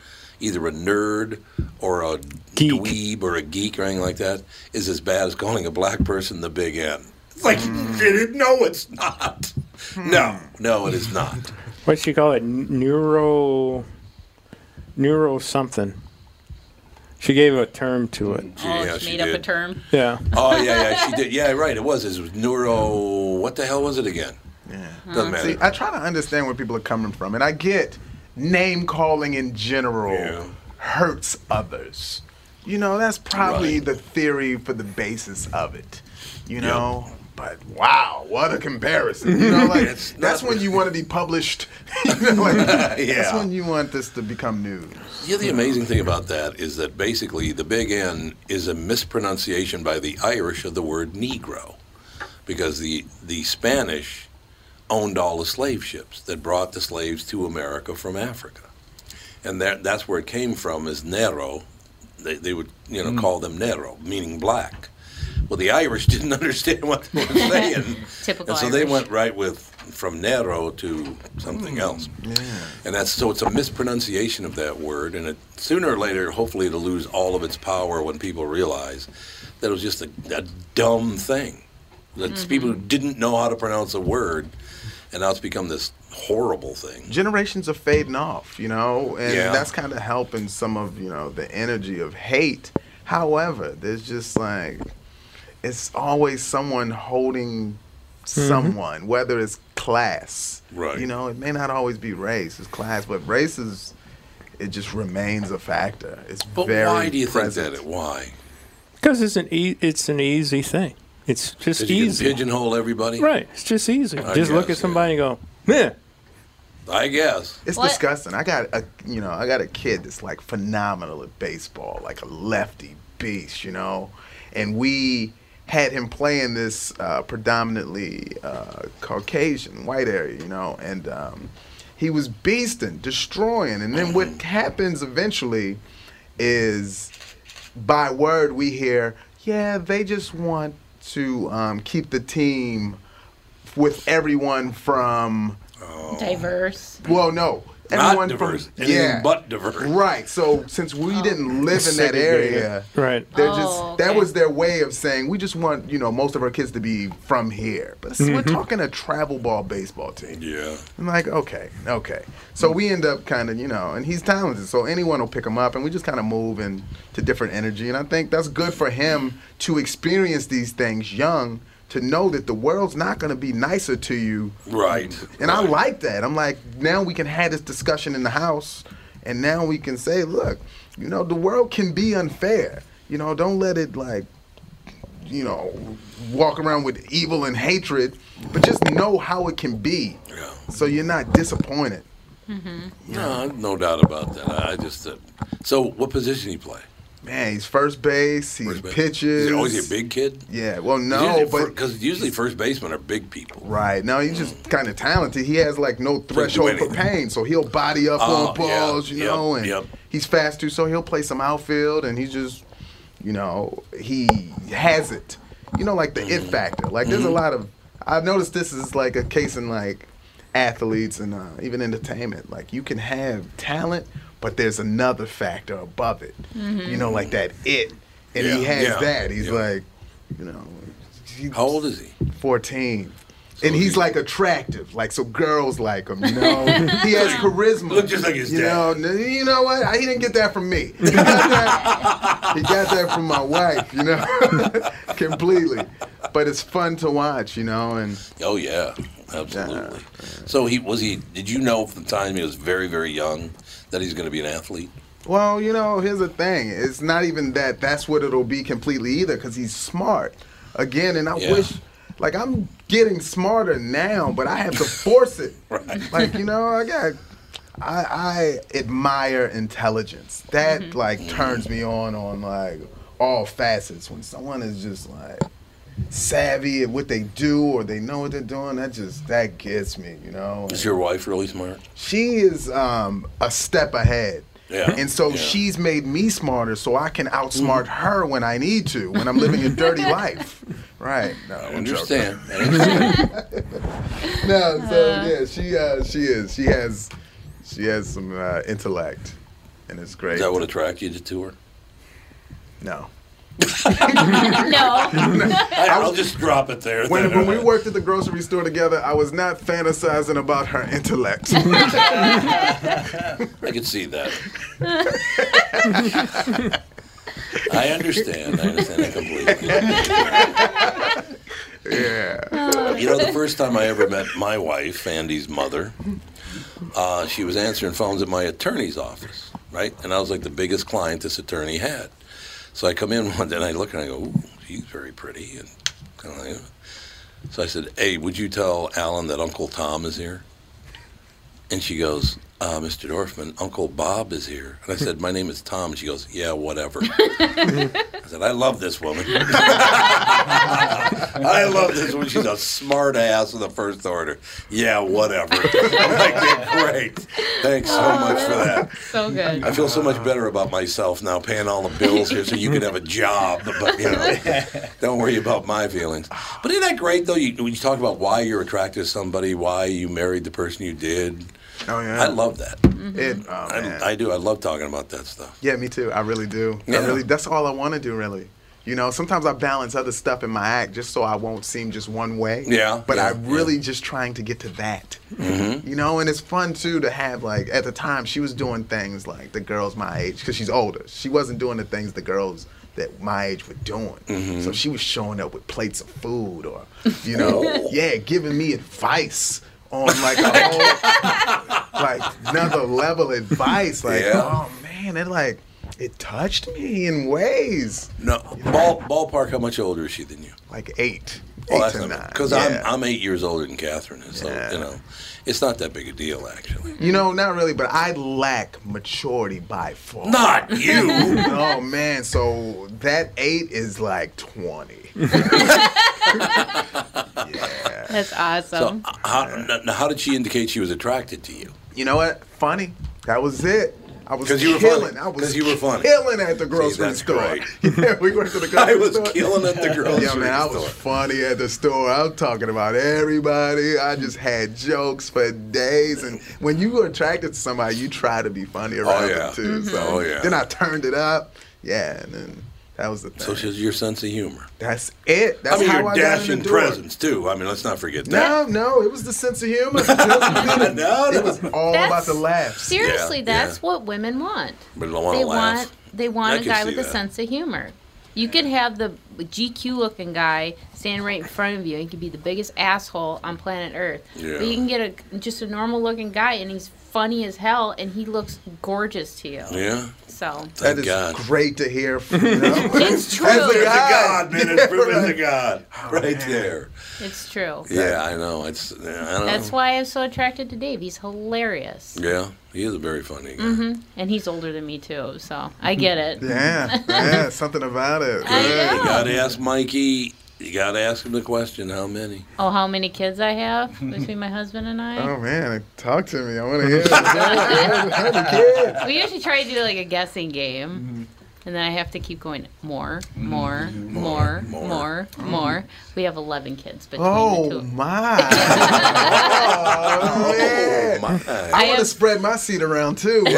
either a nerd or a Geek. dweeb or a geek or anything like that, is as bad as calling a black person the big N. It's like, hmm. no, it's not. Hmm. No, no, it is not. what she call it? Neuro, neuro something. She gave a term to it. She- oh, yeah, she she made up a term. Yeah. Oh yeah, yeah, she did. Yeah, right. It was. It was neuro. What the hell was it again? Yeah. Doesn't hmm. matter. See, I try to understand where people are coming from, and I get name calling in general Yeah. hurts others. You know, that's probably Right. the theory for the basis of it. You know. But wow, what a comparison! You know, like that's when you want to be published. You know, like, That's when you want this to become news. Yeah, the amazing thing about that is that basically the big N is a mispronunciation by the Irish of the word Negro, because the the Spanish owned all the slave ships that brought the slaves to America from Africa, and that that's where it came from. Is Nero? They, they would you know mm. call them Nero, meaning black. Well, the Irish didn't understand what they were saying, Typical and so they went right with from Nero to something mm, else. And that's so it's a mispronunciation of that word, and it sooner or later, hopefully, it'll lose all of its power when people realize that it was just a, a dumb thing. That Mm-hmm. people who didn't know how to pronounce a word, and now it's become this horrible thing. generations are fading off, you know, and Yeah. that's kind of helping some of you know the energy of hate. However, there's just like it's always someone holding someone, whether it's class, Right. You know, it may not always be race, it's class, but race is it just remains a factor. It's But very why do you present. think that? Why? Because it's an e- it's an easy thing. It's just Because you can easy. pigeonhole everybody. Right. It's just easy. I just look guess, at somebody and go, yeah. I guess. It's What? disgusting. I got a you know, I got a kid that's like phenomenal at baseball, like a lefty beast, you know. And we had him playing this uh, predominantly uh, Caucasian white area, you know, and um, he was beasting, destroying. And then what happens eventually is by word we hear, yeah, they just want to um, keep the team with everyone from Diverse. well, no. Not Everyone diverse. from yeah, but diverse. Right. So since we oh. didn't live in that area, Right. they're Oh, just that okay. was their way of saying we just want you know most of our kids to be from here. But we're mm-hmm. talking a travel ball baseball team. Yeah. I'm like, okay, okay. So we end up kind of, you know, and he's talented, so anyone will pick him up, and we just kind of move into different energy. And I think that's good for him to experience these things young, to know that the world's not going to be nicer to you. Right. And I like that. I'm like, now we can have this discussion in the house, and now we can say, look, you know, the world can be unfair. You know, don't let it like, you know, walk around with evil and hatred, but just know how it can be, Yeah. so you're not disappointed. No, no doubt about that. I just. Uh, so, what position you play? Man, he's first base. He First base. pitches. Is he always a big kid? Yeah. Well, no, but because usually first basemen are big people. Right. No, he's just kind of talented. He has like no threshold for pain, so he'll body up Oh, on balls, yeah, you yep, know, and yep. he's fast too, so he'll play some outfield, and he's just, you know, he has it. You know, like the Mm-hmm. it factor. Like there's a lot of. I've noticed this is like a case in like athletes and uh, even entertainment. Like you can have talent, but there's another factor above it. Mhm. You know, like that it, and he has yeah, that. He's yeah. like, you know, How old is he? Fourteen. and he's like attractive, like so girls like him. You know, he has charisma. Look just like his you dad. know, you know what? I- He didn't get that from me. He got that, he got that from my wife. You know, completely. But it's fun to watch. You know, and Oh yeah, absolutely. So he was he? Did you know from the time he was very very young that he's going to be an athlete? Well, you know, here's the thing. It's not even that that's what it'll be completely either because he's smart. Again, and I Yeah. wish, like, I'm getting smarter now, but I have to force it. right. Like, you know, I got, I, I admire intelligence. That, mm-hmm. like, mm-hmm. turns me on on, like, all facets. When someone is just, like, savvy at what they do or they know what they're doing, that just, that gets me, you know? Is your wife really smart? she is um, a step ahead. Yeah, And so yeah. she's made me smarter so I can outsmart her when I need to, when I'm living a dirty life. Right. No, I understand. I understand. no, so yeah, she uh, she is. She has she has some uh, intellect and it's great. Is that what attracted you to her? No. no. I, I'll just drop it there. When, when we worked at the grocery store together, I was not fantasizing about her intellect. I could see that. I understand. I understand that completely. yeah. You know, the first time I ever met my wife, Andy's mother, uh, she was answering phones at my attorney's office, right? And I was like the biggest client this attorney had. So I come in one day and I look and I go, Ooh, she's very pretty. And kind of like, so I said, Hey, would you tell Alan that Uncle Tom is here? And she goes, uh, Mr. Dorfman, Uncle Bob is here. And I said, My name is Tom. And she goes, Yeah, whatever. I said, I love this woman. I love this woman. She's a smart ass of the first order. Yeah, whatever. I'm like, "Yeah, great. Thanks so much for that. So good. I feel so much better about myself now paying all the bills here so you can have a job. But, you know, don't worry about my feelings. But isn't that great, though? You, when you talk about why you're attracted to somebody, why you married the person you did. Oh yeah. I love that. it. Oh. I, I do. I love talking about that stuff. Yeah, me too. I really do. Yeah. I really. That's all I want to do, really. You know, sometimes I balance other stuff in my act just so I won't seem just one way. Yeah, But yeah, I'm really just trying to get to that. Mm-hmm. You know, and it's fun too to have like at the time she was doing things like the girls my age because she's older. She wasn't doing the things the girls that my age were doing. Mm-hmm. So she was showing up with plates of food or, you know, Oh. yeah, giving me advice on like a whole like another level advice. Like, Yeah. oh man, it like it touched me in ways. No, ball, ballpark, how much older is she than you? Like eight. Well, eight that's to not nine. because yeah. I'm I'm eight years older than Catherine is, so Yeah. you know, it's not that big a deal actually. You know, not really, but I lack maturity by far. Not you. oh man, so that eight is like twenty. yeah. That's So awesome. uh, how now, how did she indicate she was attracted to you? You know what? Funny. That was it. I was you killing. funny. I was you were funny. killing at the grocery that's store. great. Yeah, we went to the grocery I was store. killing at the grocery store. Yeah, man, I was funny at the store. I'm talking about everybody. I just had jokes for days. And when you are attracted to somebody, you try to be funny around Oh, yeah. them too. So mm-hmm. Oh, yeah. then I turned it up. Yeah, and then that was the thing. So she's your sense of humor. That's it. That's I mean, how your I got in dashing door. presence too. I mean, let's not forget that. No, no, it was the sense of humor. It, no, no. it was all about the laughs. Seriously, Yeah, that's yeah. what women want. But don't want They laugh. want they want a guy see with a sense of humor. You could have the GQ looking guy standing right in front of you. He could be the biggest asshole on planet Earth. Yeah. But you can get a just a normal looking guy and he's funny as hell and he looks gorgeous to you. Yeah. So That Thank is God. great to hear. From, you know? It's true. As a There's. God, man. It's Yeah, proven as a. God. Right man. there. it's true. Yeah, I know. It's. I don't That's know. why I'm so attracted to Dave. He's hilarious. Yeah, he is a very funny guy. hmm And he's older than me too, so I get it. Yeah, yeah, something about it. I Good. know. You gotta ask Mikey. You gotta ask him the question: How many? Oh, how many kids I have between my husband and I? Oh man, talk to me. I want to hear it. How many kids? We usually try to do like a guessing game. And then I have to keep going more, mm-hmm. more, more, more, more. Mm-hmm. more We have 11 kids between oh, the Oh two. my! oh man! Oh, my. I, I want to spread my seat around too. But,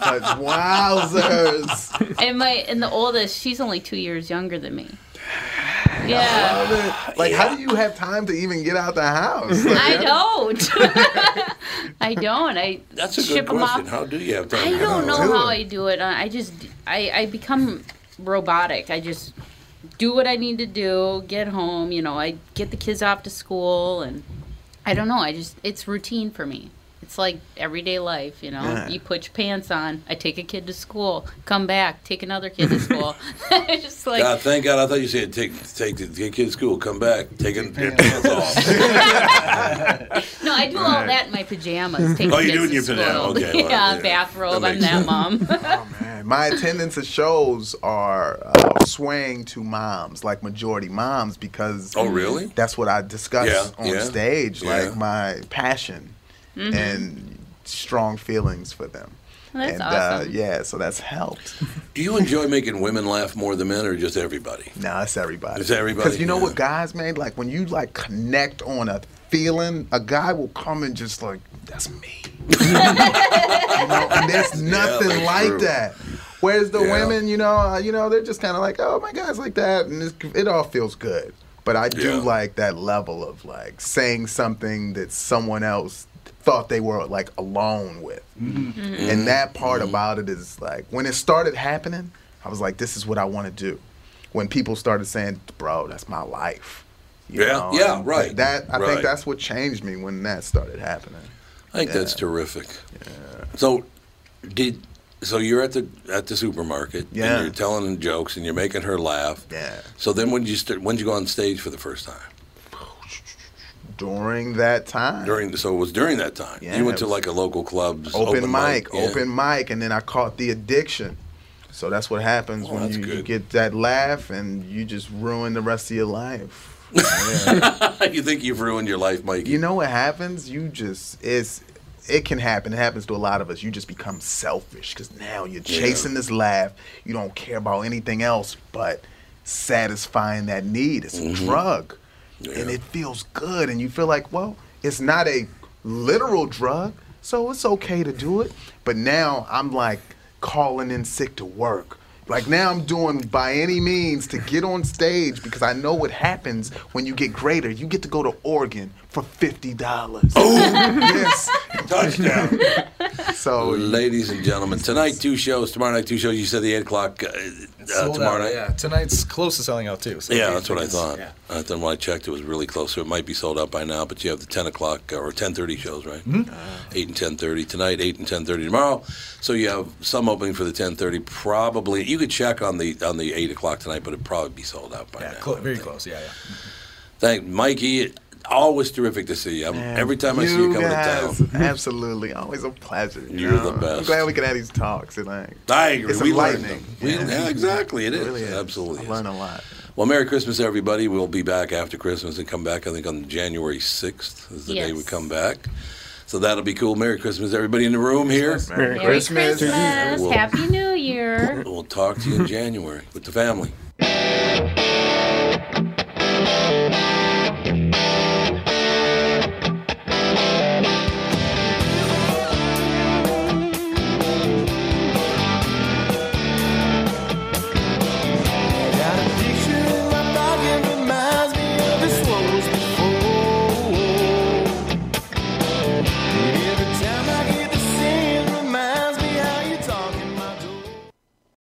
but wowzers! And my and the oldest, she's only two years younger than me. Yeah, Like, how do you have time to even get out the house? Like, I don't. I don't. I That's a good ship 'em question. off. How do you have time? I don't know do how it. I do it. Uh, I just I I become robotic. I just do what I need to do, get home, you know, I get the kids off to school and I don't know, I just it's routine for me. It's like everyday life, you know. Yeah. You put your pants on, I take a kid to school, come back, take another kid to school. it's just like God, thank God. I thought you said take take the take kids to school, come back, taking your pants off. No, I do all that in my pajamas. Take Oh, you do in your pajamas? pajama- school. okay, well, yeah, yeah. bathrobe. That I'm that mom. Oh man, my attendance at shows are uh, swaying to moms, like majority moms, because Oh, really? that's what I discuss Yeah, on yeah, stage, yeah. like my passion Mm-hmm. and strong feelings for them. That's and awesome. uh, yeah, so that's helped. Do you enjoy making women laugh more than men, or just everybody? No, it's everybody. It's everybody, Because you know yeah. what guys, man, like when you like connect on a feeling, a guy will come and just like, that's me. you know, and there's nothing that's like true. that. Whereas the Yeah. women, you know, uh, you know, they're just kind of like, oh my guy's like that, and it's, it all feels good. But I do Yeah. like that level of like saying something that someone else thought they were like alone with. Mm-hmm. And that mm-hmm. part mm-hmm. about it is like when it started happening, I was like, this is what I want to do. When people started saying, bro, that's my life. You Yeah, yeah, and right, That I right. think that's what changed me when that started happening. I think that's terrific. Yeah. So, did so you're at the at the supermarket Yeah. and you're telling them jokes and you're making her laugh. Yeah. So then when did you start, when did you go on stage for the first time? During that time. During the, so it was during that time. Yeah, you went to like a local club's open, mic, yeah. open mic, and then I caught the addiction. So that's what happens Oh, when you, you get that laugh and you just ruin the rest of your life. Yeah. you think you've ruined your life, Mike? you know what happens? You just it's it can happen. It happens to a lot of us. You just become selfish because now you're chasing this laugh. You don't care about anything else but satisfying that need. It's a mm-hmm. drug, and Mm-hmm. It feels good, and you feel like, well, it's not a literal drug, so it's okay to do it. But now I'm like calling in sick to work. Like now I'm doing by any means to get on stage because I know what happens when you get greater. You get to go to Oregon for fifty dollars. Oh yes. Touchdown. So Ladies and gentlemen, tonight two shows, tomorrow night two shows. You said the eight o'clock uh, uh, tomorrow out, night. Yeah, tonight's close to selling out too. So Yeah, that's what I thought. Yeah. I thought when I checked, it was really close. So it might be sold out by now. But you have the ten o'clock uh, or ten thirty shows, right? Mm-hmm. Eight and ten thirty tonight. Eight and ten thirty tomorrow. So you have some opening for the ten thirty. Probably you could check on the on the eight o'clock tonight, but it'd probably be sold out by Yeah, now. I very think. close. Yeah, yeah. Thank Mikey. Always terrific to see you. I'm- every time I see you coming guys, to town. absolutely, always a pleasure. you You're know? the best. I'm glad we can have these talks. And like, I agree. It's we learn enlightening. them. We, Yeah. yeah, exactly. It is. Really is. Absolutely. I is. learn a lot. Well, Merry Christmas, everybody. We'll be back after Christmas and come back, I think, on January 6th is the day we come back. So that'll be cool. Merry Christmas, everybody in the room here. Merry Merry Christmas. Christmas. Well- Happy New Year. We'll talk to you in January with the family.